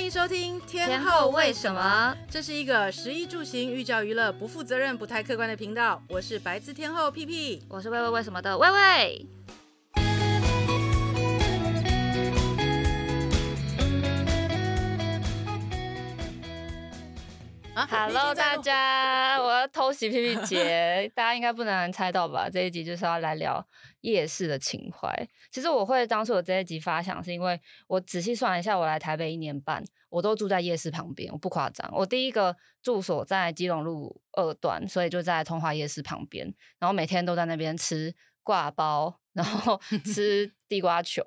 欢迎收听天，后为什么？这是一个食衣住行、寓教于乐、不负责任、不太客观的频道。我是白字天后屁屁，我是喂喂为什么的魏魏。啊、Hello，大家，我要偷袭屁屁姐，大家应该不难猜到吧？这一集就是要来聊夜市的情怀。其实我会当初我这一集发想，是因为我仔细算了一下，我来台北一年半，我都住在夜市旁边，我不夸张。我第一个住所在基隆路二段，所以就在通化夜市旁边，然后每天都在那边吃挂包，然后 吃地瓜球。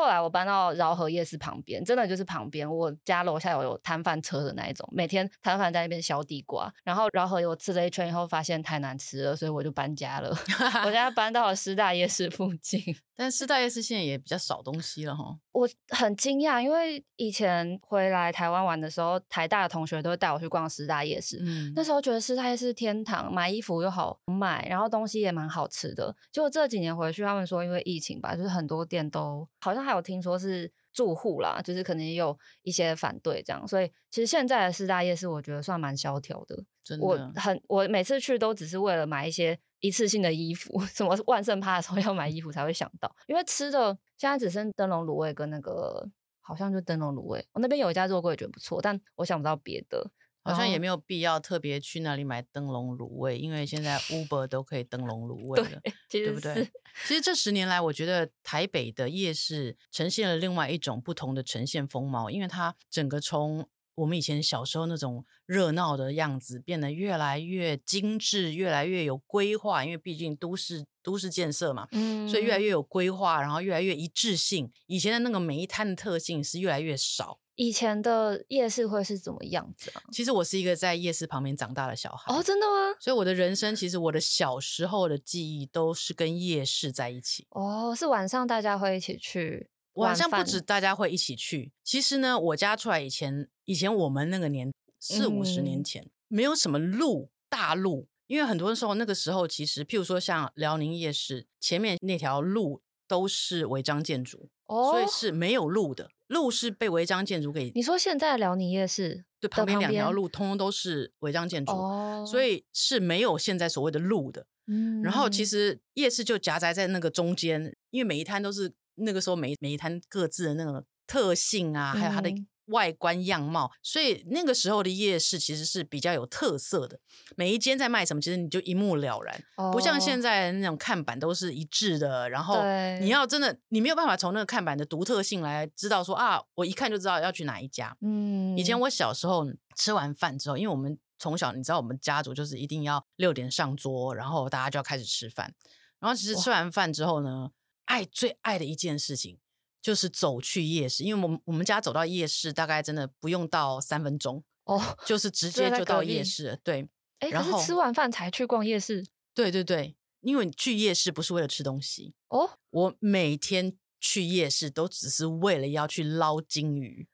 后来我搬到饶河夜市旁边，真的就是旁边，我家楼下有有摊贩车的那一种，每天摊贩在那边削地瓜。然后饶河我吃了一圈以后，发现太难吃了，所以我就搬家了。我现在搬到了师大夜市附近，但师大夜市现在也比较少东西了哈。我很惊讶，因为以前回来台湾玩的时候，台大的同学都会带我去逛师大夜市。嗯，那时候觉得师大夜市天堂，买衣服又好买，然后东西也蛮好吃的。结果这几年回去，他们说因为疫情吧，就是很多店都好像还有听说是住户啦，就是可能也有一些反对这样。所以其实现在的四大夜市，我觉得算蛮萧条的。真的，我很我每次去都只是为了买一些一次性的衣服，什么万圣趴的时候要买衣服才会想到，因为吃的。现在只剩灯笼卤味跟那个，好像就灯笼卤味。我那边有一家肉桂也觉得不错，但我想不到别的，好像也没有必要特别去那里买灯笼卤味，因为现在 Uber 都可以灯笼卤味了，对，对不对？其实这十年来，我觉得台北的夜市呈现了另外一种不同的呈现风貌，因为它整个从我们以前小时候那种热闹的样子，变得越来越精致，越来越有规划，因为毕竟都市。都市建设嘛，嗯，所以越来越有规划，然后越来越一致性。以前的那个每一摊的特性是越来越少。以前的夜市会是怎么样子啊？其实我是一个在夜市旁边长大的小孩哦，真的吗？所以我的人生其实我的小时候的记忆都是跟夜市在一起。哦，是晚上大家会一起去？晚上不止大家会一起去。其实呢，我家出来以前，以前我们那个年四五十年前，嗯，没有什么路，大路。因为很多时候，那个时候其实，譬如说像辽宁夜市前面那条路都是违章建筑，哦，所以是没有路的，路是被违章建筑给。你说现在辽宁夜市对旁边两条路通通都是违章建筑，哦，所以是没有现在所谓的路的。嗯，然后其实夜市就夹杂在那个中间，因为每一摊都是那个时候每每一摊各自的那种特性啊，还有它的。外观样貌，所以那个时候的夜市其实是比较有特色的。每一间在卖什么，其实你就一目了然，哦、不像现在那种看板都是一致的。然后你要真的，你没有办法从那个看板的独特性来知道说啊，我一看就知道要去哪一家。嗯，以前我小时候吃完饭之后，因为我们从小你知道我们家族就是一定要六点上桌，然后大家就要开始吃饭。然后其实吃完饭之后呢，爱最爱的一件事情。就是走去夜市，因为我们我们家走到夜市大概真的不用到三分钟哦，就是直接就到夜市了。对，哎，然后吃完饭才去逛夜市。对对对，因为你去夜市不是为了吃东西哦。我每天去夜市都只是为了要去捞金鱼，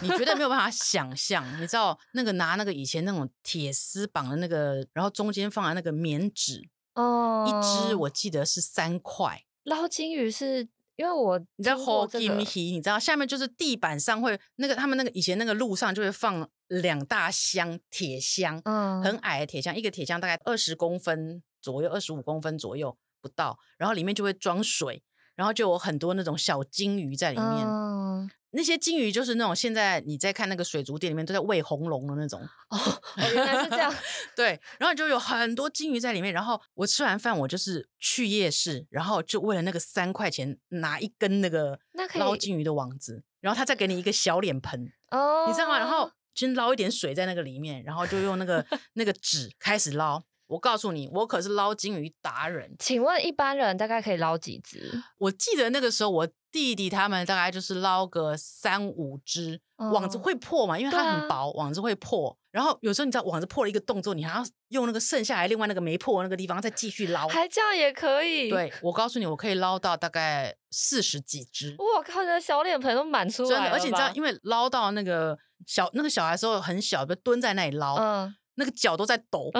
你绝对没有办法想象。你知道那个拿那个以前那种铁丝绑的那个，然后中间放的那个棉纸哦，一只我记得是三块。捞金鱼是。因为我你知道 him he，你知道下面就是地板上会那个他们那个以前那个路上就会放两大箱铁箱，嗯，很矮的铁箱，一个铁箱大概二十公分左右，二十五公分左右不到，然后里面就会装水，然后就有很多那种小金鱼在里面。嗯那些金鱼就是那种现在你在看那个水族店里面都在喂红龙的那种哦，原来是这样。对，然后就有很多金鱼在里面。然后我吃完饭，我就是去夜市，然后就为了那个三块钱拿一根那个捞金鱼的网子，然后他再给你一个小脸盆哦，你知道吗？然后 先捞一点水在那个里面，然后就用那个 那个纸开始捞。我告诉你，我可是捞金鱼达人。请问一般人大概可以捞几只？我记得那个时候我。弟弟他们大概就是捞个三五只，网子会破嘛，因为它很薄，网子会破。然后有时候你知道网子破了一个动作，你还要用那个剩下来另外那个没破的那个地方再继续捞，还这样也可以。对，我告诉你，我可以捞到大概四十几只。我靠，你的小脸盆都满出来了。真的，而且你知道，因为捞到那个小那个小孩时候很小，就蹲在那里捞。嗯那个脚都在抖，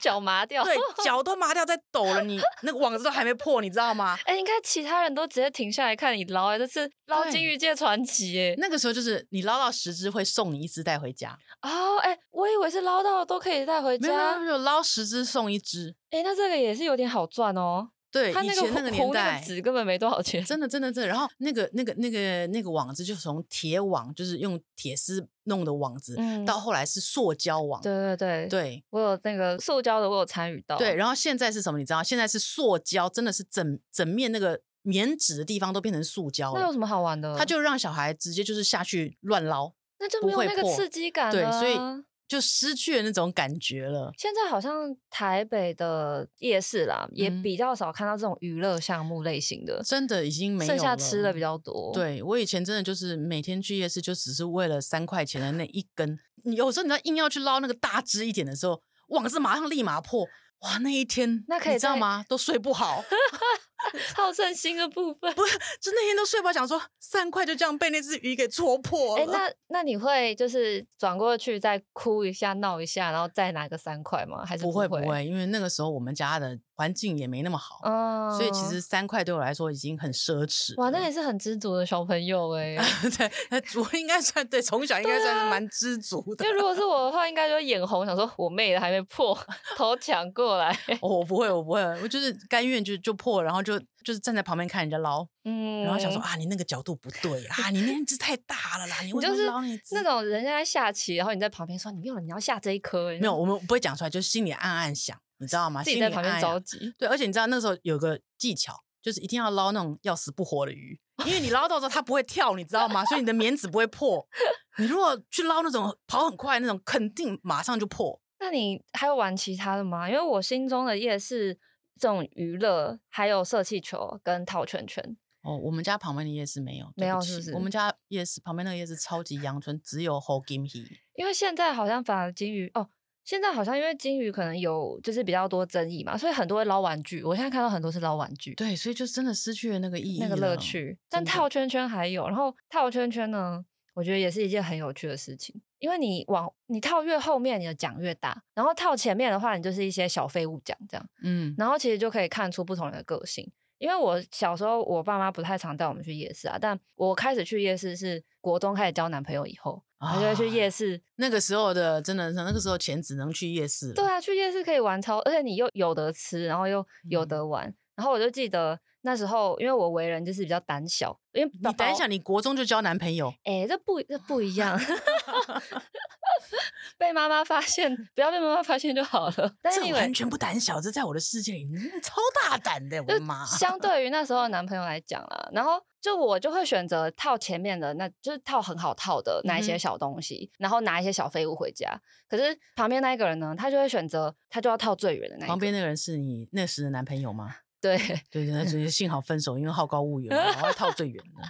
脚麻掉，对，脚都麻掉在抖了。你那个网子都还没破，你知道吗？哎、欸，应该其他人都直接停下来看你捞，哎，这是捞金鱼界传奇，哎，那个时候就是你捞到十只会送你一只带回家。哦，哎、欸，我以为是捞到都可以带回家，没有，捞十只送一只。哎、欸，那这个也是有点好赚哦。对，他那个以前那个年代纸根本没多少钱，真的真的真的。然后那个那个那个那个网子就从铁网，就是用铁丝弄的网子，嗯，到后来是塑胶网。对对对对，我有那个塑胶的，我有参与到。对，然后现在是什么？你知道？现在是塑胶，真的是整整面那个棉纸的地方都变成塑胶了。那有什么好玩的？他就让小孩直接就是下去乱捞，那就没有那个刺激感了。对，所以。就失去了那种感觉了。现在好像台北的夜市啦，嗯、也比较少看到这种娱乐项目类型的，真的已经没有了。剩下吃的比较多。对，我以前真的就是每天去夜市，就只是为了三块钱的那一根。你有时候你要硬要去捞那个大只一点的时候，网子马上立马破。哇，那一天那可以你知道吗？都睡不好。好胜心的部分不是，就那天都睡不着，想说三块就这样被那只鱼给戳破了。哎、欸，那那你会就是转过去再哭一下闹一下，然后再拿个三块吗？还是不会？不会不会，因为那个时候我们家的环境也没那么好，嗯，所以其实三块对我来说已经很奢侈。哇，那也是很知足的小朋友哎、欸。对，我应该算对，从小应该算是蛮知足的。因为如果是我的话，应该就眼红，想说我妹的还没破，头抢过来。我不会，我不会，我就是甘愿就就破，然后就。就是站在旁边看人家捞，嗯，然后想说啊，你那个角度不对啊，你那只太大了啦，你为什么捞那只？那种人家在下棋，然后你在旁边说你没有，你要下这一颗，没有，我们不会讲出来，就是心里暗暗想，你知道吗？自己在旁边着急。对，而且你知道那时候有个技巧，就是一定要捞那种要死不活的鱼，因为你捞到之后它不会跳，你知道吗？所以你的棉纸不会破。你如果去捞那种跑很快那种，肯定马上就破。那你还有玩其他的吗？因为我心中的夜市。这种娱乐还有射气球跟套圈圈哦，我们家旁边的夜市没有，没有是不是？我们家夜市旁边那个夜市超级阳春，只有猴金鱼。因为现在好像反而金鱼哦，现在好像因为金鱼可能有就是比较多争议嘛，所以很多会捞玩具。我现在看到很多是捞玩具，对，所以就真的失去了那个意义，那个乐趣。但套圈圈还有，然后套圈圈呢，我觉得也是一件很有趣的事情。因为你往你套越后面，你的奖越大，然后套前面的话，你就是一些小废物奖这样，嗯，然后其实就可以看出不同人的个性。因为我小时候我爸妈不太常带我们去夜市啊，但我开始去夜市是国中开始交男朋友以后，我就会去夜市。哦，那个时候的真的是那个时候钱只能去夜市。对啊，去夜市可以玩超，而且你又有得吃，然后又有得玩，嗯，然后我就记得。那时候，因为我为人就是比较胆小，因为你胆小，你国中就交男朋友，哎、欸，这不这不一样 被妈妈发现，不要被妈妈发现就好了。但是你完全不胆小，这在我的世界里超大胆的，我的妈！相对于那时候的 男朋友来讲啦，然后就我就会选择套前面的，那就是套很好套的那一些小东西，嗯、然后拿一些小废物回家。可是旁边那一个人呢，他就会选择他就要套最远的那一个。旁边那个人是你那时的男朋友吗？对对那只是 幸好分手，因为好高骛远，然后套最远的，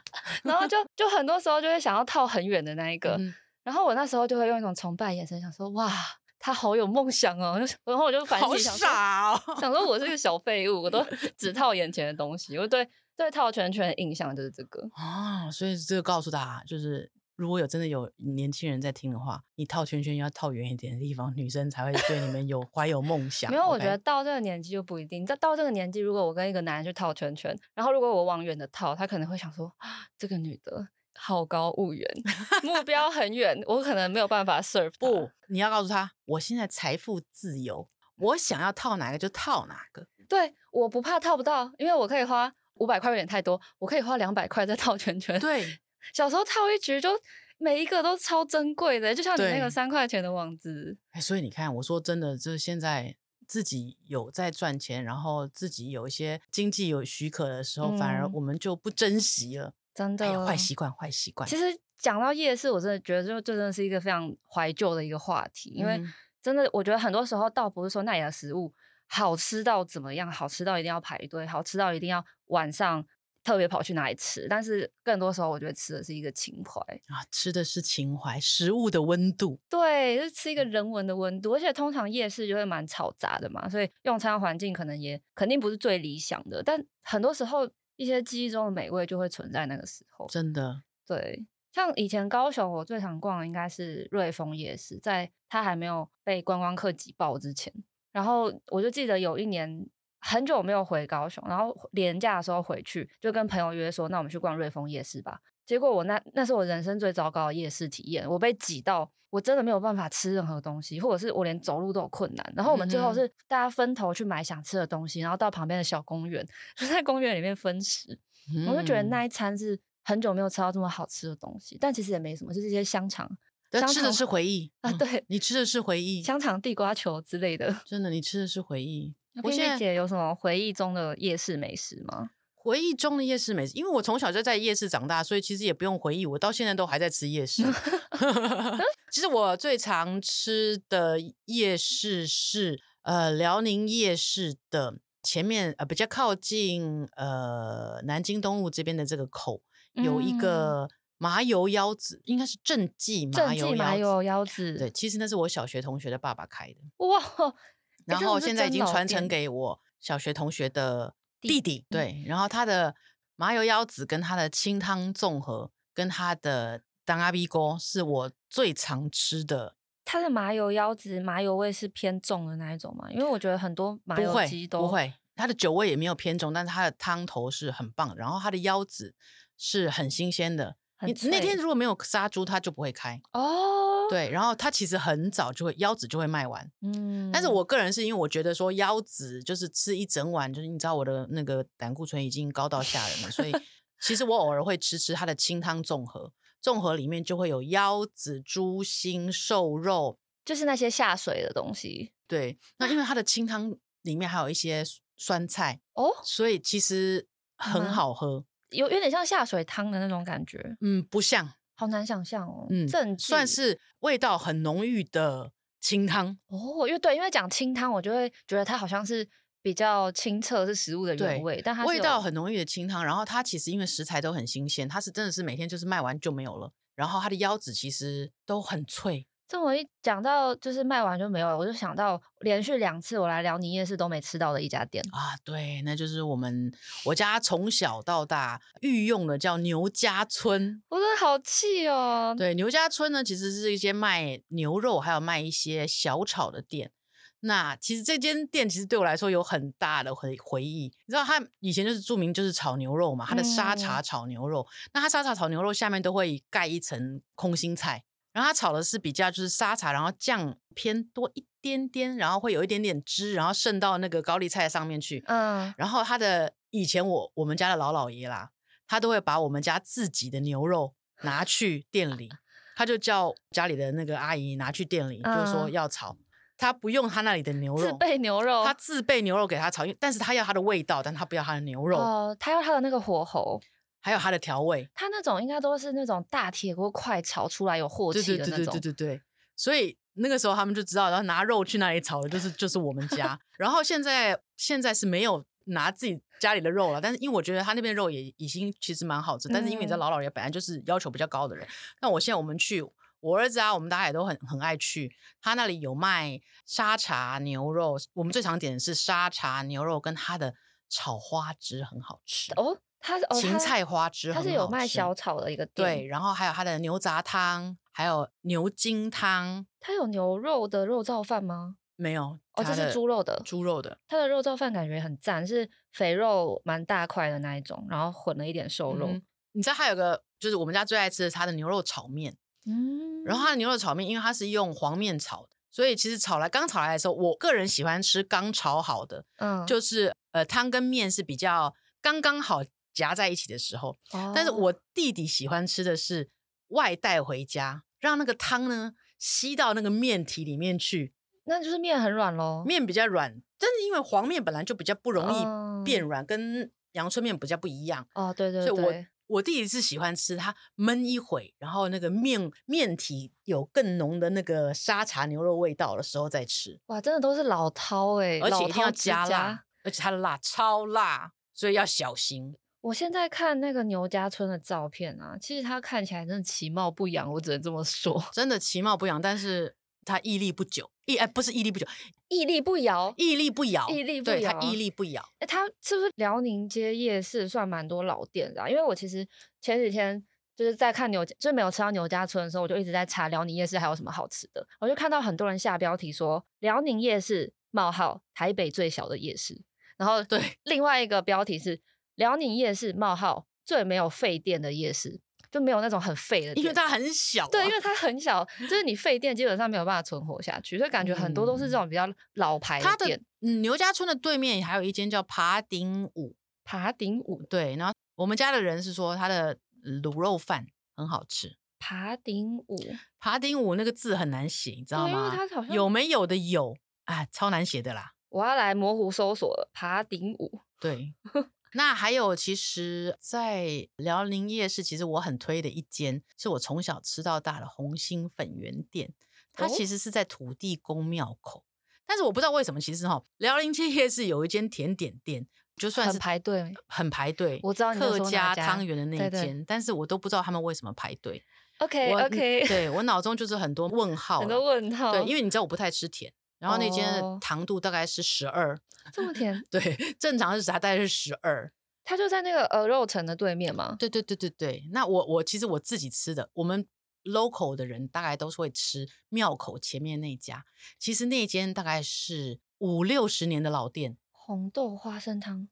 然后就就很多时候就会想要套很远的那一个，嗯、然后我那时候就会用一种崇拜眼神想说，哇，他好有梦想哦，然后我就反省，想说，哦、想说我是个小废物，我都只套眼前的东西，我对对套圈圈的印象就是这个啊，所以这个告诉大家就是。如果有真的有年轻人在听的话，你套圈圈要套远一点的地方，女生才会对你们有怀有梦 想。没有，我觉得到这个年纪就不一定。在到这个年纪，如果我跟一个男人去套圈圈，然后如果我往远的套，他可能会想说：这个女的好高骛远，目标很远，我可能没有办法 serve。不，你要告诉他，我现在财富自由，我想要套哪个就套哪个。对，我不怕套不到，因为我可以花五百块有点太多，我可以花两百块再套圈圈。对。小时候套一局就每一个都超珍贵的，就像你那个三块钱的网子。哎，所以你看，我说真的，就是现在自己有在赚钱，然后自己有一些经济有许可的时候，嗯、反而我们就不珍惜了。真的，哎、坏习惯，坏习惯。其实讲到夜市，我真的觉得就真的是一个非常怀旧的一个话题，因为真的，我觉得很多时候倒不是说那里的食物好吃到怎么样，好吃到一定要排队，好吃到一定要晚上。特别跑去哪里吃，但是更多时候我觉得吃的是一个情怀。啊，吃的是情怀，食物的温度，对，是吃一个人文的温度，而且通常夜市就会蛮嘈杂的嘛，所以用餐环境可能也肯定不是最理想的，但很多时候一些记忆中的美味就会存在那个时候，真的，对，像以前高雄，我最常逛的应该是瑞丰夜市，在它还没有被观光客挤爆之前。然后我就记得有一年很久没有回高雄，然后年假的时候回去，就跟朋友约说，那我们去逛瑞丰夜市吧。结果我那那是我人生最糟糕的夜市体验，我被挤到我真的没有办法吃任何东西，或者是我连走路都有困难。然后我们最后是大家分头去买想吃的东西，然后到旁边的小公园，就在公园里面分食。我就觉得那一餐是很久没有吃到这么好吃的东西，但其实也没什么，就是一些香肠。但吃的是回忆啊！对，你吃的是回忆，香肠、地瓜球之类的。真的，你吃的是回忆。我现在姐有什么回忆中的夜市美食吗？回忆中的夜市美食，因为我从小就在夜市长大，所以其实也不用回忆，我到现在都还在吃夜市。其实我最常吃的夜市是呃辽宁夜市的前面呃比较靠近呃南京东路这边的这个口有一个。麻油腰子应该是正记麻油麻油腰子，对，其实那是我小学同学的爸爸开的哇，然后现在已经传承给我小学同学的弟弟，对，然后他的麻油腰子跟他的清汤综合跟他的当阿鼻锅是我最常吃的。他的麻油腰子麻油味是偏重的那一种吗？因为我觉得很多麻油鸡都不会，不会，它的酒味也没有偏重，但是它的汤头是很棒，然后它的腰子是很新鲜的。你那天如果没有杀猪，它就不会开哦。对，然后它其实很早就会腰子就会卖完。嗯，但是我个人是因为我觉得说腰子就是吃一整碗，就是你知道我的那个胆固醇已经高到吓人了，所以 其实我偶尔会吃吃它的清汤综合，综合里面就会有腰子、猪心、瘦肉，就是那些下水的东西。对，那因为它的清汤里面还有一些酸菜哦，所以其实很好喝。有有点像下水汤的那种感觉，嗯，不像，好难想象哦，嗯，正算是味道很浓郁的清汤。哦，因为对，因为讲清汤，我就会觉得它好像是比较清澈，是食物的原味，但它味道很浓郁的清汤，然后它其实因为食材都很新鲜，它是真的是每天就是卖完就没有了，然后它的腰子其实都很脆。这么一讲到就是卖完就没有了，我就想到连续两次我来辽宁夜市都没吃到的一家店啊，对，那就是我们我家从小到大御用的叫牛家村，我真的好气哦。对，牛家村呢，其实是一间卖牛肉还有卖一些小炒的店。那其实这间店其实对我来说有很大的回回忆，你知道它以前就是著名就是炒牛肉嘛，它的沙茶炒牛肉，嗯、那它沙茶炒牛肉下面都会盖一层空心菜。然后它炒的是比较就是沙茶，然后酱偏多一点点，然后会有一点点汁，然后渗到那个高丽菜上面去。嗯，然后他的以前我我们家的老老爷啦，他都会把我们家自己的牛肉拿去店里，他就叫家里的那个阿姨拿去店里，嗯、就是说要炒，他不用他那里的牛肉，自备牛肉，他自备牛肉给他炒，但是他要他的味道，但他不要他的牛肉。哦，他要他的那个火候。还有它的调味，它那种应该都是那种大铁锅快炒出来有镬气的那种。对对对对对对。所以那个时候他们就知道，然后拿肉去那里炒的，就是就是我们家。然后现在现在是没有拿自己家里的肉了，但是因为我觉得他那边肉也已经其实蛮好吃，但是因为你知道老老爷本来就是要求比较高的人，那、嗯、我现在我们去，我儿子啊，我们大家也都很很爱去，他那里有卖沙茶牛肉，我们最常点的是沙茶牛肉跟他的炒花枝很好吃哦。它是芹菜花枝，它是有卖小炒的一个店，对，然后还有它的牛杂汤，还有牛筋汤。它有牛肉的肉燥饭吗？没有，哦，这是猪肉的，猪肉的。它的肉燥饭感觉很赞，是肥肉蛮大块的那一种，然后混了一点瘦肉。嗯、你知道还有个就是我们家最爱吃的，它的牛肉炒面。嗯，然后它的牛肉炒面，因为它是用黄面炒的，所以其实炒来刚炒来的时候，我个人喜欢吃刚炒好的，嗯，就是呃汤跟面是比较刚刚好。夹在一起的时候，但是我弟弟喜欢吃的是外带回家，让那个汤呢吸到那个面体里面去，那就是面很软喽。面比较软，但是因为黄面本来就比较不容易变软，跟阳春面比较不一样。哦，对对对，所以我我弟弟是喜欢吃它焖一会，然后那个面面体有更浓的那个沙茶牛肉味道的时候再吃。哇，真的都是老饕哎，而且一定要加辣，而且它的辣超辣，所以要小心。我现在看那个牛家村的照片啊，其实它看起来真的其貌不扬，我只能这么说，真的其貌不扬，但是它屹立不久，屹哎不是屹立不久，屹立不摇，屹立不摇，屹立不摇，对，他屹立不摇。哎，他是不是辽宁街夜市算蛮多老店的啊？因为我其实前几天就是在看牛，就是没有吃到牛家村的时候，我就一直在查辽宁夜市还有什么好吃的。我就看到很多人下标题说辽宁夜市冒号台北最小的夜市，然后对另外一个标题是辽宁夜市冒号最没有废店的夜市。就没有那种很废的店，因为它 很小，啊。对，因为它很小，就是你废店基本上没有办法存活下去，所以感觉很多都是这种比较老牌的店。的嗯、牛家村的对面还有一间叫爬顶五，爬顶五对。然后我们家的人是说他的卤肉饭很好吃。爬顶五，爬顶五那个字很难写，你知道吗？因为它好像有没有的有，哎，超难写的啦。我要来模糊搜索了，爬顶五，对。那还有，其实，在辽宁夜市，其实我很推的一间，是我从小吃到大的红星粉圆店。它其实是在土地公庙口，哦、但是我不知道为什么，其实哈，辽宁街夜市有一间甜点店，就算是很排队，很排队。我知道客家汤圆的那一间，但是我都不知道他们为什么排队。OK OK，对我脑中就是很多问号，很多问号。对，因为你知道我不太吃甜。然后那间糖度大概是十二，哦，这么甜？对，正常是啥？大概是十二。它就在那个鹅肉城的对面吗？对对对对对。那我我其实我自己吃的，我们 local 的人大概都是会吃庙口前面那家。其实那间大概是五六十年的老店，红豆花生汤。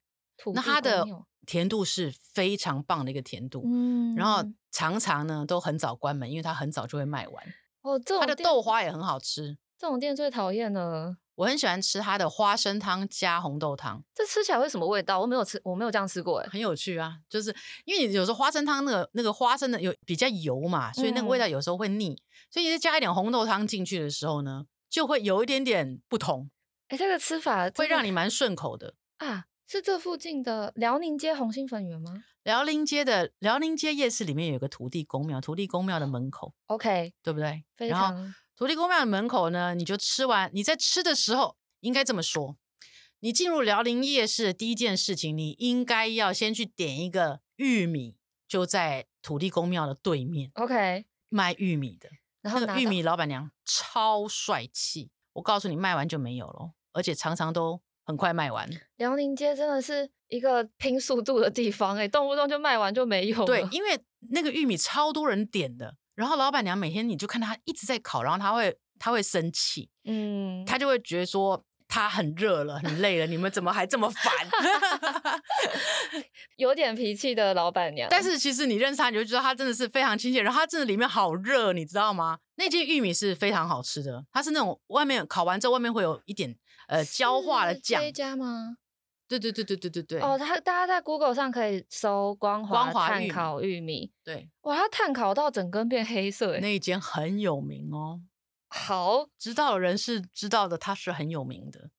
那它的甜度是非常棒的一个甜度，嗯，然后常常呢都很早关门，因为它很早就会卖完。哦，这它的豆花也很好吃。这种店最讨厌了。我很喜欢吃它的花生汤加红豆汤。这吃起来会什么味道？我没有吃，我没有这样吃过。哎，很有趣啊，就是因为你有时候花生汤那个那个花生的有比较油嘛，所以那个味道有时候会腻。嗯、所以你再加一点红豆汤进去的时候呢，就会有一点点不同。哎，这个吃法会让你蛮顺口的啊。是这附近的辽宁街红心粉圆吗？辽宁街的辽宁街夜市里面有个土地公庙，土地公庙的门口，OK，对不对？非常。土地公庙的门口呢，你就吃完。你在吃的时候，应该这么说：你进入辽宁夜市的第一件事情，你应该要先去点一个玉米，就在土地公庙的对面。OK，卖玉米的，然后那个玉米老板娘超帅气。我告诉你，卖完就没有了，而且常常都很快卖完。辽宁街真的是一个拼速度的地方，哎，动不动就卖完就没有了。对，因为那个玉米超多人点的。然后老板娘每天你就看她一直在烤，然后她会她会生气，嗯，她就会觉得说她很热了，很累了，你们怎么还这么烦？有点脾气的老板娘。但是其实你认识她，你就知道她真的是非常亲切。然后她真的里面好热，你知道吗？那间玉米是非常好吃的，它是那种外面烤完之后外面会有一点呃焦化的酱。这家吗？对对对对对对对哦，他大家在 Google 上可以搜光华炭烤玉米。对，哇，它炭烤到整根变黑色，那一间很有名哦。好，知道的人是知道的，它是很有名的。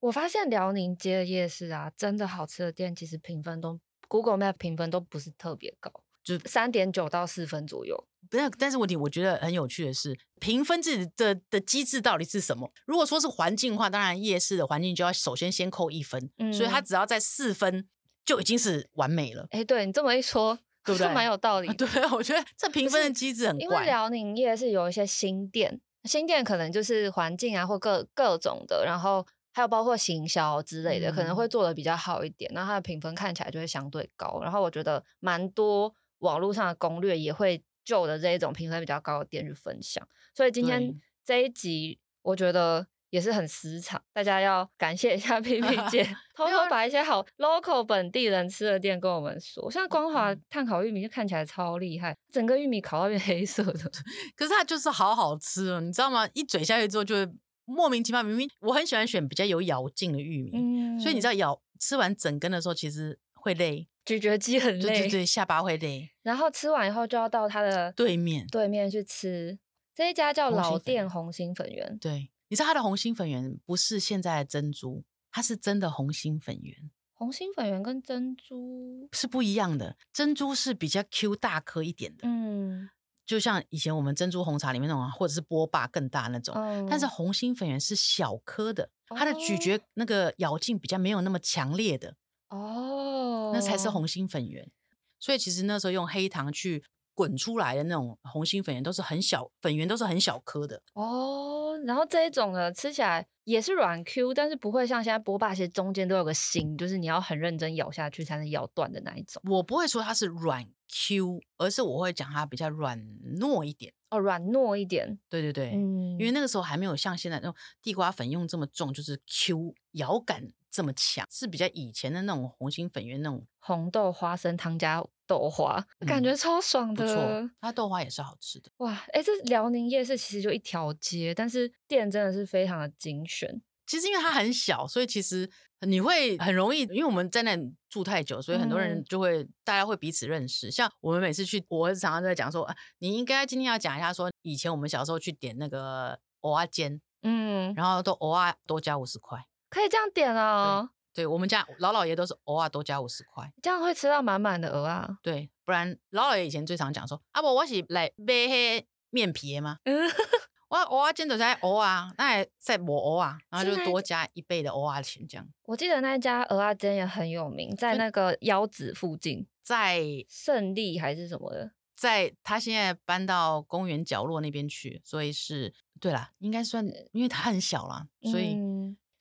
我发现辽宁街的夜市啊，真的好吃的店，其实评分都 Google Map 评分都不是特别高，就三点九到四分左右。不是，但是问题我觉得很有趣的是，评分制的的机制到底是什么？如果说是环境的话，当然夜市的环境就要首先先扣一分，嗯，所以它只要在四分就已经是完美了。哎，对你这么一说，对不 对？蛮有道 理。对，我觉得这评分的机制很怪。因为辽宁夜市有一些新店，新店可能就是环境啊或各各种的，然后还有包括行销之类的，嗯，可能会做的比较好一点，那它的评分看起来就会相对高。然后我觉得蛮多网络上的攻略也会。旧的这一种评分比较高的店去分享，所以今天这一集我觉得也是很私藏，大家要感谢一下 P P 姐，偷偷把一些好 local 本地人吃的店跟我们说。像光华炭烤玉米就看起来超厉害，整个玉米烤到变黑色的，可是它就是好好吃哦，你知道吗？一嘴下去之后就会莫名其妙。明明我很喜欢选比较有咬劲的玉米，嗯，所以你知道咬吃完整根的时候其实会累。咀嚼肌很累，对对对，下巴会累。然后吃完以后就要到它的对面，对面去吃这一家叫老店红心粉圆。对，你知道它的红心粉圆不是现在的珍珠，它是真的红心粉圆。红心粉圆跟珍珠是不一样的，珍珠是比较 Q 大颗一点的，嗯，就像以前我们珍珠红茶里面那种，或者是波霸更大那种。嗯，但是红心粉圆是小颗的，它的咀嚼那个咬劲比较没有那么强烈的。哦，那才是红心粉圆，所以其实那时候用黑糖去滚出来的那种红心粉圆都是很小，粉圆都是很小颗的。哦，然后这一种呢，吃起来也是软 Q，但是不会像现在波霸，其实中间都有个心，就是你要很认真咬下去才能咬断的那一种。我不会说它是软 Q，而是我会讲它比较软糯一点。哦，软糯一点。对对对，嗯，因为那个时候还没有像现在那种地瓜粉用这么重，就是 Q 咬感这么强，是比较以前的那种红心粉圆那种红豆花生汤加。豆花感觉超爽的，嗯、它豆花也是好吃的。哇，哎、欸，这辽宁夜市其实就一条街，但是店真的是非常的精选。其实因为它很小，所以其实你会很容易，因为我们在那里住太久，所以很多人就会、嗯、大家会彼此认识。像我们每次去，我常常在讲说，啊，你应该今天要讲一下，说以前我们小时候去点那个蚵仔煎，嗯，然后都蚵仔多加五十块，可以这样点哦。对，我们家老老爷都是偶尔多加五十块，这样会吃到满满的鹅啊。对，不然老老爷以前最常讲说：“啊不，我是来买黑面皮的吗？嗯、我蚵仔煎都是蚵啊，那再抹蚵啊，然后就多加一倍的蚵仔钱这样。”我记得那家鹅啊煎也很有名，在那个腰子附近，在胜利还是什么的，在他现在搬到公园角落那边去，所以是对啦，应该算，因为他很小啦，所以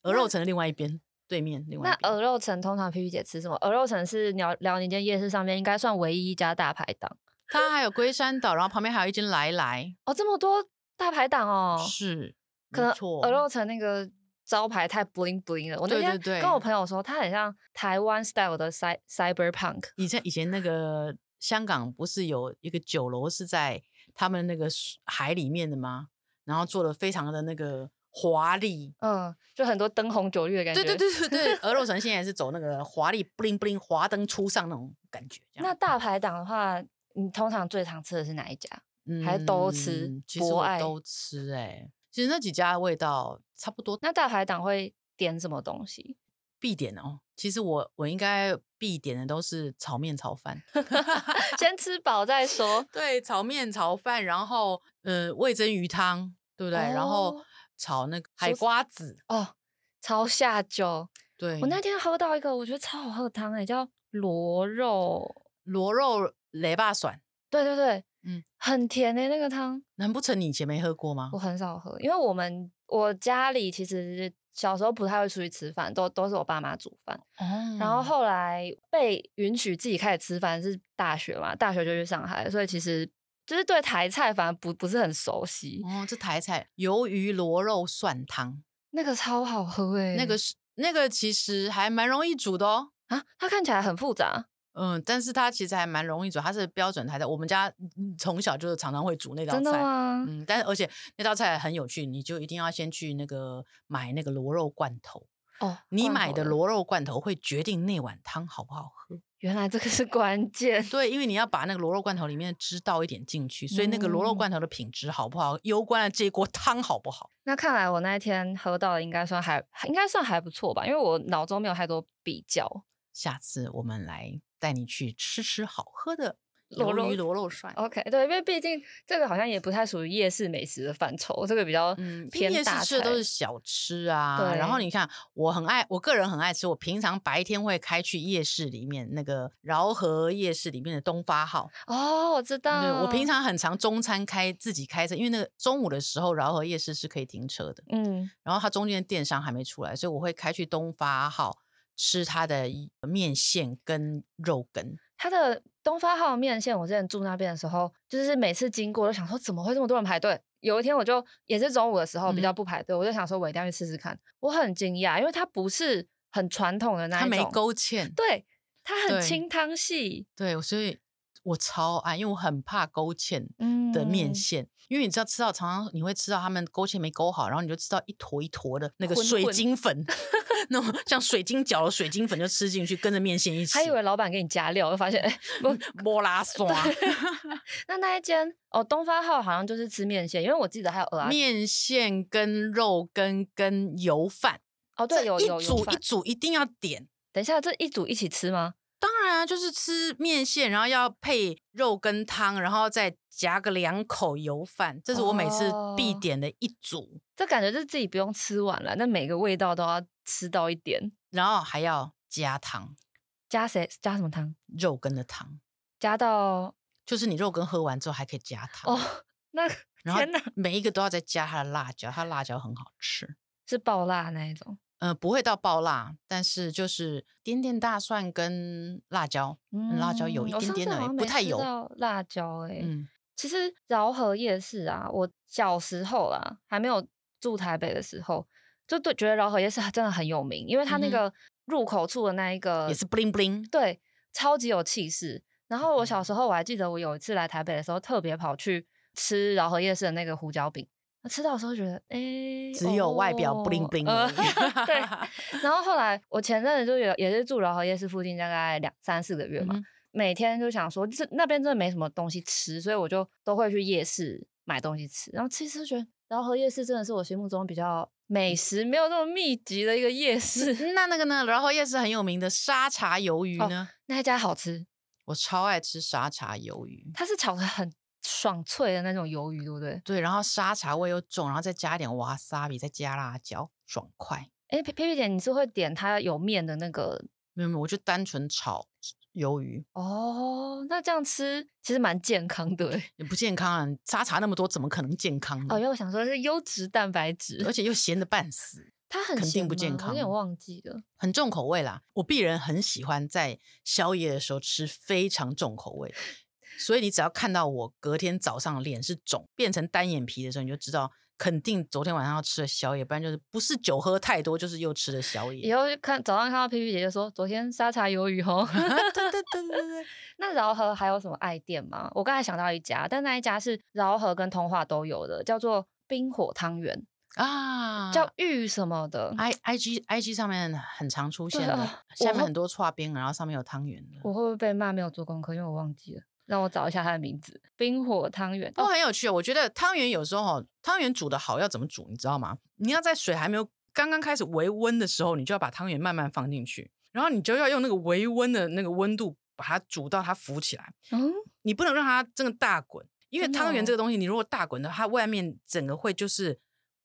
鹅肉城的另外一边。对面另外那鹅肉城通常皮皮姐吃什么？鹅肉城是辽辽宁街夜市上面应该算唯一一家大排档。它还有龟山岛，然后旁边还有一间来来哦，这么多大排档哦。是，可能鹅肉城那个招牌太 bling bling 了。我那天跟我朋友说，它很像台湾 style 的 cy cyberpunk。以前以前那个香港不是有一个酒楼是在他们那个海里面的吗？然后做的非常的那个。华丽，嗯，就很多灯红酒绿的感觉。对对对对对，鹅肉城现在是走那个华丽，bling bling，华灯初上那种感觉。那大排档的话，你通常最常吃的是哪一家？嗯、还是都吃？其实我都吃哎、欸，其实那几家味道差不多。那大排档会点什么东西？必点哦。其实我我应该必点的都是炒面炒饭，先吃饱再说。对，炒面炒饭，然后呃味噌鱼汤，对不对？哦、然后。炒那个海瓜子哦，超下酒。对，我那天喝到一个，我觉得超好喝的汤诶，叫螺肉螺肉雷霸蒜。对对对，嗯，很甜诶，那个汤。难不成你以前没喝过吗？我很少喝，因为我们我家里其实小时候不太会出去吃饭，都都是我爸妈煮饭。哦。然后后来被允许自己开始吃饭是大学嘛，大学就去上海，所以其实。就是对台菜反而不不是很熟悉哦。这台菜鱿鱼螺肉蒜汤，那个超好喝哎。那个是那个其实还蛮容易煮的哦。啊，它看起来很复杂。嗯，但是它其实还蛮容易煮，它是标准台菜。我们家从小就是常常会煮那道菜。真的吗？嗯，但是而且那道菜很有趣，你就一定要先去那个买那个螺肉罐头。哦，你买的螺肉罐头会决定那碗汤好不好喝。原来这个是关键，对，因为你要把那个螺肉罐头里面的汁倒一点进去，所以那个螺肉罐头的品质好不好，攸关了这一锅汤好不好。那看来我那一天喝到的应该算还应该算还不错吧，因为我脑中没有太多比较。下次我们来带你去吃吃好喝的。鱿鱼螺肉帅，OK，对，因为毕竟这个好像也不太属于夜市美食的范畴，这个比较偏大菜。嗯、夜市吃的都是小吃啊，对。然后你看，我很爱，我个人很爱吃。我平常白天会开去夜市里面那个饶河夜市里面的东发号。哦，我知道。对，我平常很常中餐开自己开车，因为那个中午的时候饶河夜市是可以停车的。嗯。然后它中间的电商还没出来，所以我会开去东发号吃它的面线跟肉羹。它的东发号面线，我之前住那边的时候，就是每次经过都想说，怎么会这么多人排队？有一天我就也是中午的时候比较不排队，嗯、我就想说，我一定要去试试看。我很惊讶，因为它不是很传统的那一种，它没勾芡，对，它很清汤系，对，所以我超爱，因为我很怕勾芡的面线。嗯因为你知道吃到常常你会吃到他们勾芡没勾好，然后你就吃到一坨一坨的那个 水晶粉，混 混那种像水晶饺的水晶粉就吃进去，跟着面线一起。还以为老板给你加料，就发现哎，莫拉 刷。那那一间哦，东方号好像就是吃面线，因为我记得还有蚵仔面线跟肉跟跟油饭哦，对，有有一组一组一定要点。等一下，这一组一起吃吗？当然啊，就是吃面线，然后要配肉跟汤，然后再夹个两口油饭，这是我每次必点的一组。哦，这感觉就是自己不用吃完了，那每个味道都要吃到一点，然后还要加汤，加谁？加什么汤？肉羹的汤，加到就是你肉羹喝完之后还可以加汤。哦，那 然后每一个都要再加它的辣椒，它辣椒很好吃，是爆辣那一种。呃，不会到爆辣，但是就是点点大蒜跟辣椒，嗯、辣椒有一点点的，不太油。辣椒哎、欸，嗯，其实饶河夜市啊，我小时候啦，还没有住台北的时候，就对觉得饶河夜市真的很有名，因为它那个入口处的那一个、嗯、也是 bling bling，对，超级有气势。然后我小时候我还记得，我有一次来台北的时候，特别跑去吃饶河夜市的那个胡椒饼。吃到的时候觉得，哎、欸，只有外表 bling bling、呃。对。然后后来我前阵子就有也是住饶河夜市附近，大概两三四个月嘛，嗯、每天就想说，这那边真的没什么东西吃，所以我就都会去夜市买东西吃。然后其实觉得饶河夜市真的是我心目中比较美食没有那么密集的一个夜市。那那个呢？然后夜市很有名的沙茶鱿鱼呢？哦、那一家好吃，我超爱吃沙茶鱿鱼，它是炒的很。爽脆的那种鱿鱼，对不对？对，然后沙茶味又重，然后再加一点瓦萨比，再加辣椒，爽快。哎，皮皮姐，你是会点它有面的那个？没有没有，我就单纯炒鱿鱼。哦，那这样吃其实蛮健康的，也不健康啊！沙茶那么多，怎么可能健康呢？哦，因为我想说是优质蛋白质，而且又咸的半死，它很肯定不健康。有点忘记了，很重口味啦。我鄙人很喜欢在宵夜的时候吃非常重口味。所以你只要看到我隔天早上脸是肿变成单眼皮的时候，你就知道肯定昨天晚上要吃的宵夜，不然就是不是酒喝太多，就是又吃的宵夜。以后看早上看到皮皮姐姐说昨天沙茶鱿鱼吼。对对对对对。那饶河还有什么爱店吗？我刚才想到一家，但那一家是饶河跟通化都有的，叫做冰火汤圆啊，叫玉什么的。I I G I G 上面很常出现的，啊、下面很多串冰，然后上面有汤圆的。我会不会被骂没有做功课？因为我忘记了。让我找一下它的名字，冰火汤圆都很有趣。我觉得汤圆有时候哈，汤圆煮的好要怎么煮，你知道吗？你要在水还没有刚刚开始微温的时候，你就要把汤圆慢慢放进去，然后你就要用那个微温的那个温度把它煮到它浮起来。嗯，你不能让它真的大滚，因为汤圆这个东西，你如果大滚的话，它外面整个会就是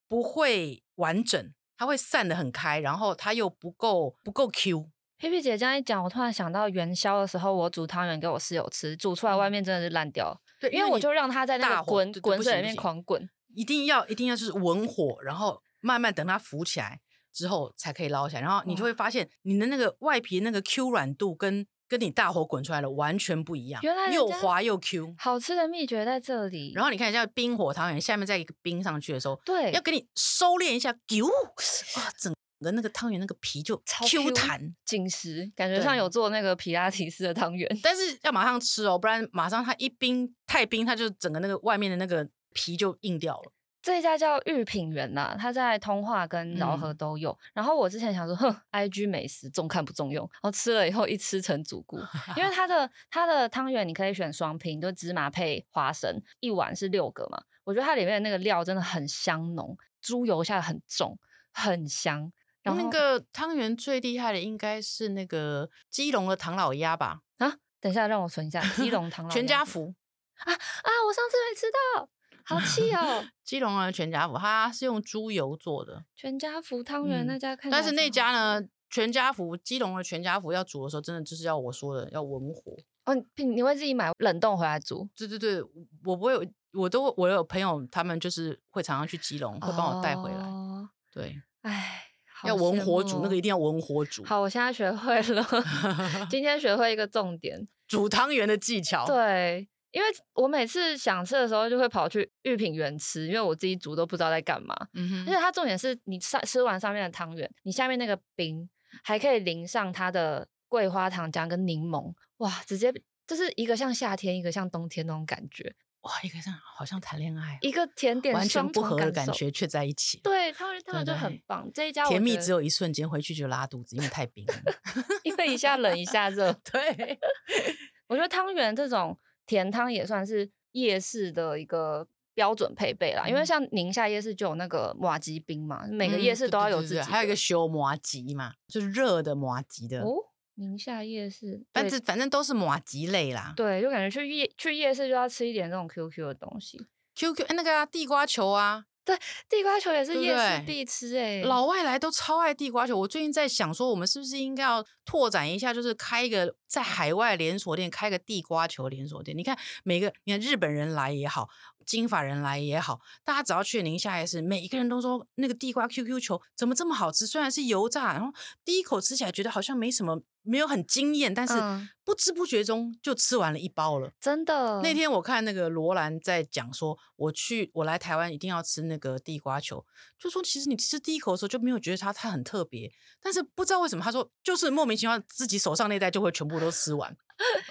不会完整，它会散得很开，然后它又不够不够 Q。皮皮姐这样一讲，我突然想到元宵的时候，我煮汤圆给我室友吃，煮出来外面真的是烂掉。对，因为我就让它在那个滚滚水里面狂滚，一定要一定要就是文火，然后慢慢等它浮起来之后才可以捞起来，然后你就会发现你的那个外皮那个 Q 软度跟跟你大火滚出来的完全不一样，原来又滑又 Q。好吃的秘诀在这里。然后你看一下冰火汤圆，下面再一个冰上去的时候，对，要给你收敛一下，Q 啊整。的那个汤圆那个皮就超 Q 弹紧实，感觉像有做那个皮拉提斯的汤圆，但是要马上吃哦，不然马上它一冰太冰，它就整个那个外面的那个皮就硬掉了。这一家叫御品园呐，它在通化跟饶河都有。嗯、然后我之前想说，哼，IG 美食重看不重用，然后吃了以后一吃成主顾，因为它的它的汤圆你可以选双拼，就芝麻配花生，一碗是六个嘛。我觉得它里面的那个料真的很香浓，猪油下的很重，很香。那个汤圆最厉害的应该是那个基隆的唐老鸭吧？啊，等一下让我存一下，基 隆唐老全家福啊啊！我上次没吃到，好气哦！基隆的全家福，它是用猪油做的。全家福汤圆那家看，但是那家呢？全家福基隆的全家福要煮的时候，真的就是要我说的要文火哦。你你会自己买冷冻回来煮？对对对，我不会，我都我有朋友，他们就是会常常去基隆，会帮我带回来。哦、对，哎。要文火煮，那个一定要文火煮。好，我现在学会了。今天学会一个重点，煮汤圆的技巧。对，因为我每次想吃的时候，就会跑去御品园吃，因为我自己煮都不知道在干嘛。嗯哼。而且它重点是你上吃完上面的汤圆，你下面那个冰还可以淋上它的桂花糖浆跟柠檬，哇，直接就是一个像夏天，一个像冬天那种感觉。哇，一个这样好像谈恋爱，一个甜点完全不合的感觉却在一起。对，他们他们就很棒。这一家甜蜜只有一瞬间，回去就拉肚子，因为太冰了，因为一下冷一下热。对，我觉得汤圆这种甜汤也算是夜市的一个标准配备啦。嗯、因为像宁夏夜市就有那个麻吉冰嘛，每个夜市都要有自己的、嗯对对对对，还有一个修麻吉嘛，就是热的麻吉的。哦宁夏夜市，但是反正都是马吉类啦。对，就感觉去夜去夜市就要吃一点这种 QQ 的东西。QQ 哎，那个啊，地瓜球啊，对，地瓜球也是夜市必吃哎、欸。老外来都超爱地瓜球。我最近在想说，我们是不是应该要拓展一下，就是开一个在海外连锁店开个地瓜球连锁店，你看每个，你看日本人来也好，金发人来也好，大家只要去宁夏夜市，每一个人都说那个地瓜 QQ 球怎么这么好吃？虽然是油炸，然后第一口吃起来觉得好像没什么。没有很惊艳，但是不知不觉中就吃完了一包了。真的，那天我看那个罗兰在讲说，我去我来台湾一定要吃那个地瓜球，就说其实你吃第一口的时候就没有觉得它它很特别，但是不知道为什么他说就是莫名其妙自己手上那袋就会全部都吃完，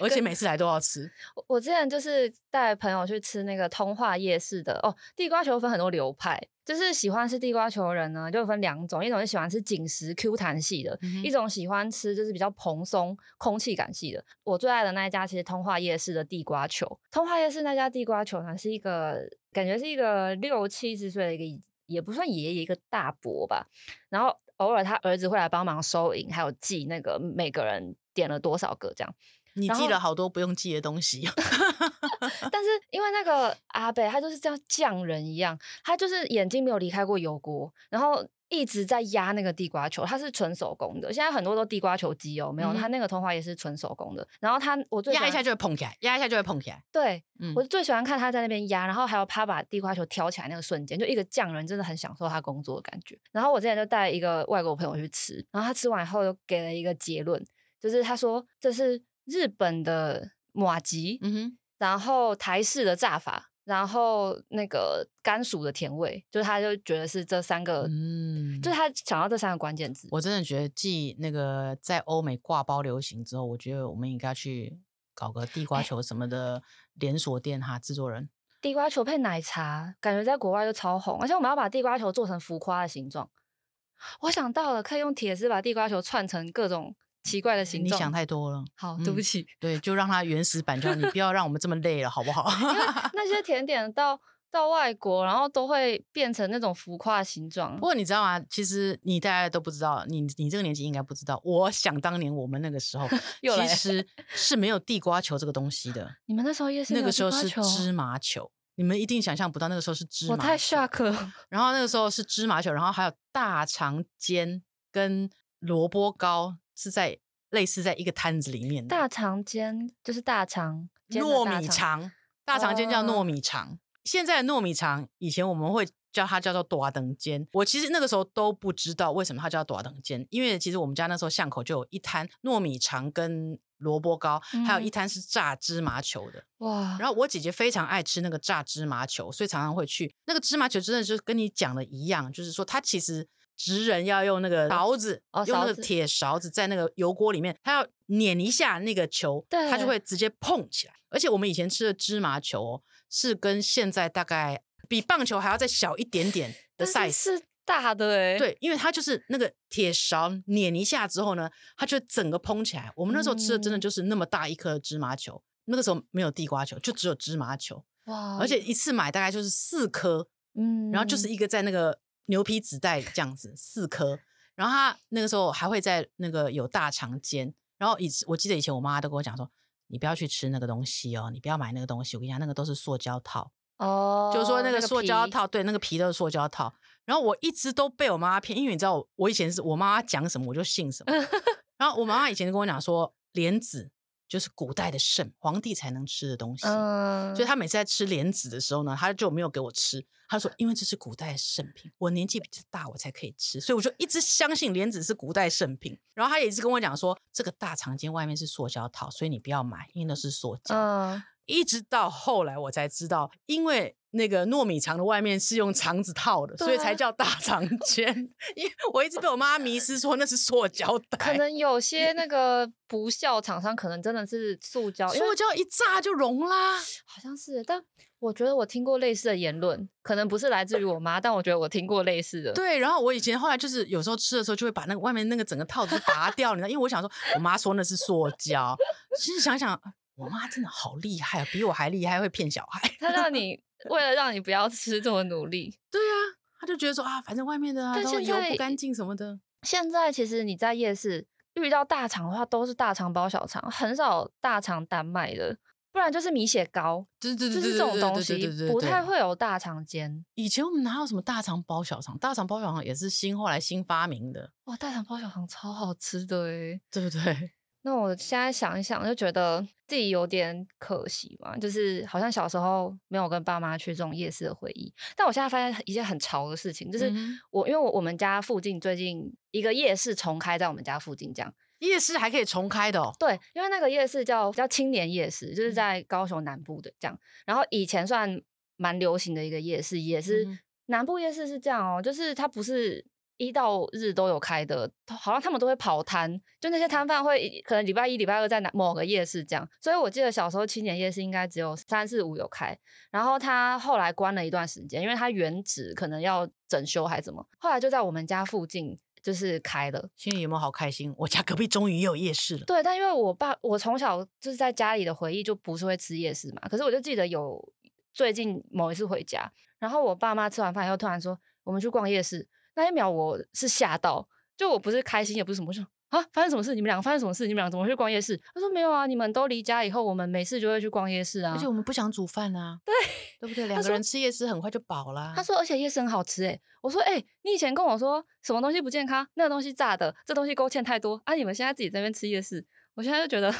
而且每次来都要吃。我之前就是带朋友去吃那个通化夜市的哦，地瓜球分很多流派。就是喜欢吃地瓜球的人呢，就分两种，一种是喜欢吃紧实 Q 弹系的，嗯、一种喜欢吃就是比较蓬松空气感系的。我最爱的那一家其实通化夜市的地瓜球，通化夜市那家地瓜球呢是一个感觉是一个六七十岁的一个也不算爷爷一个大伯吧，然后偶尔他儿子会来帮忙收银，还有记那个每个人点了多少个这样。你记了好多不用记的东西，但是因为那个阿伯他就是像匠人一样，他就是眼睛没有离开过油锅，然后一直在压那个地瓜球，他是纯手工的。现在很多都地瓜球机哦，没有，他那个通化也是纯手工的。然后他我最压一下就会碰起来，压一下就会碰起来。对，嗯、我最喜欢看他在那边压，然后还有他把地瓜球挑起来那个瞬间，就一个匠人真的很享受他工作的感觉。然后我之前就带一个外国朋友去吃，然后他吃完以后又给了一个结论，就是他说这是。日本的马吉，嗯哼，然后台式的炸法，然后那个甘薯的甜味，就是他就觉得是这三个，嗯，就是他想要这三个关键字。我真的觉得，继那个在欧美挂包流行之后，我觉得我们应该去搞个地瓜球什么的连锁店哈，制作人。地瓜球配奶茶，感觉在国外就超红，而且我们要把地瓜球做成浮夸的形状。我想到了，可以用铁丝把地瓜球串成各种。奇怪的形状，你想太多了。好，对不起。嗯、对，就让它原始版，就你不要让我们这么累了，好不好？那些甜点到到外国，然后都会变成那种浮夸的形状。不过你知道吗？其实你大家都不知道，你你这个年纪应该不知道。我想当年我们那个时候，其实 是没有地瓜球这个东西的。你们那时候也是那个时候是芝麻球，你们一定想象不到那个时候是芝麻球。我太 shock 了。然后那个时候是芝麻球，然后还有大肠煎跟萝卜糕是在。类似在一个摊子里面的大肠煎，就是大肠糯米肠，大肠煎叫糯米肠。Oh. 现在的糯米肠，以前我们会叫它叫做大肠煎。我其实那个时候都不知道为什么它叫大肠煎，因为其实我们家那时候巷口就有一摊糯米肠跟萝卜糕，嗯、还有一摊是炸芝麻球的。哇！然后我姐姐非常爱吃那个炸芝麻球，所以常常会去。那个芝麻球真的就是跟你讲的一样，就是说它其实。职人要用那个勺子，哦、用那个铁勺子在那个油锅里面，他要碾一下那个球，它就会直接碰起来。而且我们以前吃的芝麻球哦，是跟现在大概比棒球还要再小一点点 的 size，是大的哎。对，因为它就是那个铁勺碾一下之后呢，它就整个膨起来。我们那时候吃的真的就是那么大一颗芝麻球，嗯、那个时候没有地瓜球，就只有芝麻球。哇！而且一次买大概就是四颗，嗯，然后就是一个在那个。牛皮纸袋这样子四颗，然后他那个时候还会在那个有大肠煎，然后以我记得以前我妈都跟我讲说，你不要去吃那个东西哦，你不要买那个东西，我跟你讲那个都是塑胶套哦，就是说那个塑胶套，对，那个皮都是塑胶套。然后我一直都被我妈妈骗，因为你知道我，我以前是我妈妈讲什么我就信什么，然后我妈妈以前就跟我讲说莲子。就是古代的肾，皇帝才能吃的东西，嗯、所以他每次在吃莲子的时候呢，他就没有给我吃。他说：“因为这是古代的圣品，我年纪比较大，我才可以吃。”所以我就一直相信莲子是古代圣品。然后他也一直跟我讲说，这个大肠间外面是塑胶套，所以你不要买，因为那是塑胶。嗯、一直到后来我才知道，因为。那个糯米肠的外面是用肠子套的，所以才叫大肠圈。因为我一直被我妈迷失，说那是塑胶袋。可能有些那个不孝厂商，可能真的是塑胶，塑胶一炸就融啦。好像是，但我觉得我听过类似的言论，可能不是来自于我妈，但我觉得我听过类似的。对，然后我以前后来就是有时候吃的时候，就会把那个外面那个整个套子拔掉，你知道，因为我想说，我妈说那是塑胶。其实想想，我妈真的好厉害啊，比我还厉害，会骗小孩。她让 你。为了让你不要吃这么努力，对啊，她就觉得说啊，反正外面的啊都油不干净什么的。现在其实你在夜市遇到大肠的话，都是大肠包小肠，很少大肠单卖的，不然就是米血糕，对对对，就是这种东西，不太会有大肠煎。以前我们哪有什么大肠包小肠？大肠包小肠也是新后来新发明的。哇，大肠包小肠超好吃的诶，对不对？那我现在想一想，就觉得自己有点可惜嘛，就是好像小时候没有跟爸妈去这种夜市的回忆。但我现在发现一件很潮的事情，就是我因为我我们家附近最近一个夜市重开在我们家附近，这样夜市还可以重开的哦。对，因为那个夜市叫叫青年夜市，就是在高雄南部的这样。然后以前算蛮流行的一个夜市，也是南部夜市是这样哦，就是它不是。一到日都有开的，好像他们都会跑摊，就那些摊贩会可能礼拜一、礼拜二在哪某个夜市这样。所以我记得小时候青年夜市应该只有三四五有开，然后他后来关了一段时间，因为他原址可能要整修还是怎么，后来就在我们家附近就是开了。心里有没有好开心？我家隔壁终于也有夜市了。对，但因为我爸我从小就是在家里的回忆就不是会吃夜市嘛，可是我就记得有最近某一次回家，然后我爸妈吃完饭以后突然说我们去逛夜市。那一秒我是吓到，就我不是开心也不是什么，我说啊，发生什么事？你们两个发生什么事？你们俩怎么会去逛夜市？他说没有啊，你们都离家以后，我们没事就会去逛夜市啊。而且我们不想煮饭啊，对对不对？两个人吃夜市很快就饱了。他说，而且夜市很好吃诶。我说诶，你以前跟我说什么东西不健康，那个东西炸的，这东西勾芡太多啊。你们现在自己在那边吃夜市，我现在就觉得，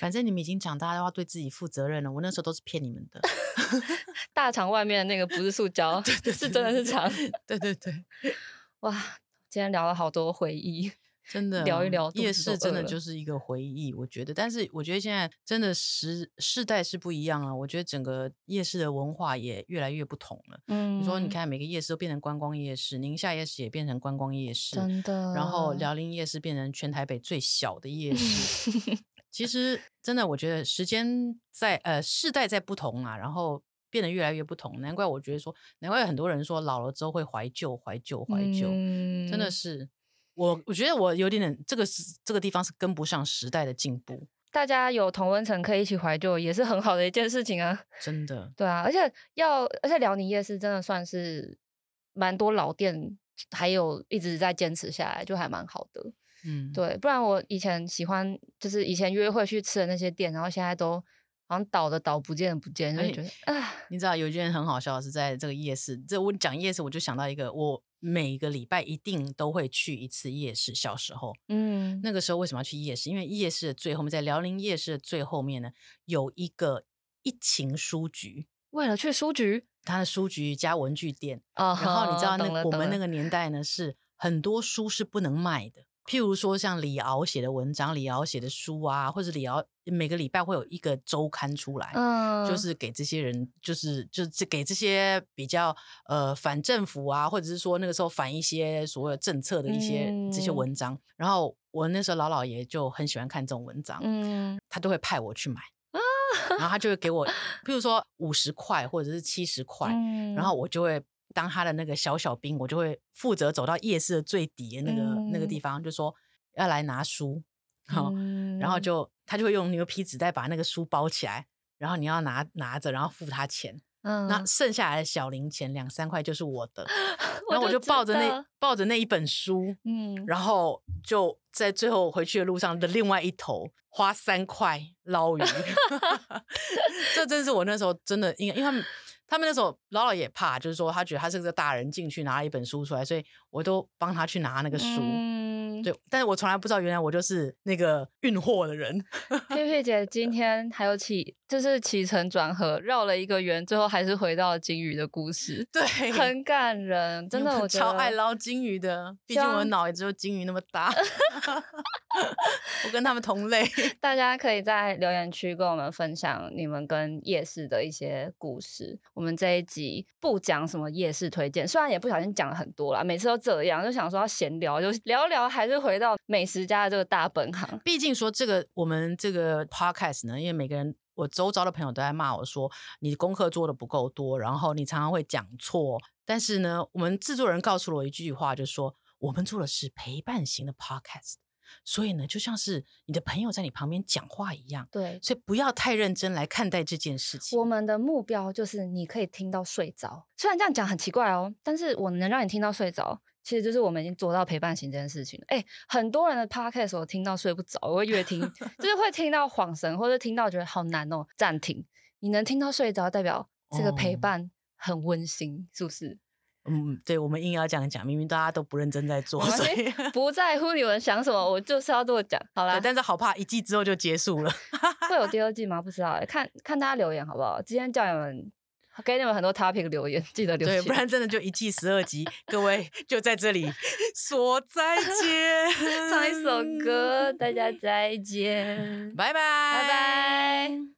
反正你们已经长大的话，对自己负责任了。我那时候都是骗你们的，大肠外面的那个不是塑胶，对对对是真的是肠。对对对，哇。今天聊了好多回忆，真的聊一聊夜市，真的就是一个回忆。我觉得，但是我觉得现在真的时世代是不一样了。我觉得整个夜市的文化也越来越不同了。嗯，你说你看每个夜市都变成观光夜市，宁夏夜市也变成观光夜市，真的。然后辽宁夜市变成全台北最小的夜市。其实真的，我觉得时间在呃世代在不同啊，然后。变得越来越不同，难怪我觉得说，难怪很多人说老了之后会怀旧、怀旧、怀旧，嗯、真的是我，我觉得我有点点这个是这个地方是跟不上时代的进步。大家有同温层可以一起怀旧，也是很好的一件事情啊！真的，对啊，而且要而且辽宁夜市真的算是蛮多老店，还有一直在坚持下来，就还蛮好的。嗯，对，不然我以前喜欢就是以前约会去吃的那些店，然后现在都。好像倒的倒，不见的不见，就觉得啊，你知道有一件很好笑的是，在这个夜市，这我讲夜市，我就想到一个，我每个礼拜一定都会去一次夜市。小时候，嗯，那个时候为什么要去夜市？因为夜市的最后面，在辽宁夜市的最后面呢，有一个一情书局。为了去书局，他的书局加文具店，哦、然后你知道那我们那个年代呢，是很多书是不能卖的。譬如说，像李敖写的文章、李敖写的书啊，或者李敖每个礼拜会有一个周刊出来，嗯，就是给这些人，就是就是给这些比较呃反政府啊，或者是说那个时候反一些所谓政策的一些、嗯、这些文章。然后我那时候老姥爷就很喜欢看这种文章，嗯，他都会派我去买，啊、然后他就会给我，譬如说五十块或者是七十块，嗯、然后我就会。当他的那个小小兵，我就会负责走到夜市的最底的那个、嗯、那个地方，就说要来拿书，好，嗯、然后就他就会用牛皮纸袋把那个书包起来，然后你要拿拿着，然后付他钱，嗯，那剩下来的小零钱两三块就是我的，然后我就抱着那抱着那一本书，嗯，然后就在最后回去的路上的另外一头花三块捞鱼 这真是我那时候真的，因为因为他们。他们那时候姥姥也怕，就是说他觉得他是个大人进去拿了一本书出来，所以我都帮他去拿那个书。对，但是我从来不知道原来我就是那个运货的人。佩佩姐今天还有起，就是起承转合绕了一个圆，最后还是回到了金鱼的故事。对，很感人，真的，我超爱捞金鱼的，毕竟我的脑也只有金鱼那么大。我跟他们同类。大家可以在留言区跟我们分享你们跟夜市的一些故事。我们这一集不讲什么夜市推荐，虽然也不小心讲了很多啦，每次都这样，就想说要闲聊，就聊聊，还是回到美食家的这个大本行。毕竟说这个我们这个 podcast 呢，因为每个人我周遭的朋友都在骂我说你功课做的不够多，然后你常常会讲错。但是呢，我们制作人告诉了我一句话，就是说我们做的是陪伴型的 podcast。所以呢，就像是你的朋友在你旁边讲话一样。对，所以不要太认真来看待这件事情。我们的目标就是你可以听到睡着。虽然这样讲很奇怪哦，但是我能让你听到睡着，其实就是我们已经做到陪伴型这件事情了。哎，很多人的 podcast 我听到睡不着，我会越听 就是会听到恍神，或者听到觉得好难哦，暂停。你能听到睡着，代表这个陪伴很温馨，是不是？嗯，对，我们硬要这样讲，明明大家都不认真在做，所以 不在乎你们想什么，我就是要这么讲。好啦，但是好怕一季之后就结束了，会有第二季吗？不知道，看看大家留言好不好？今天叫你们给你们很多 topic 留言，记得留言，对，不然真的就一季十二集，各位 就在这里说再见，唱一首歌，大家再见，拜拜，拜拜。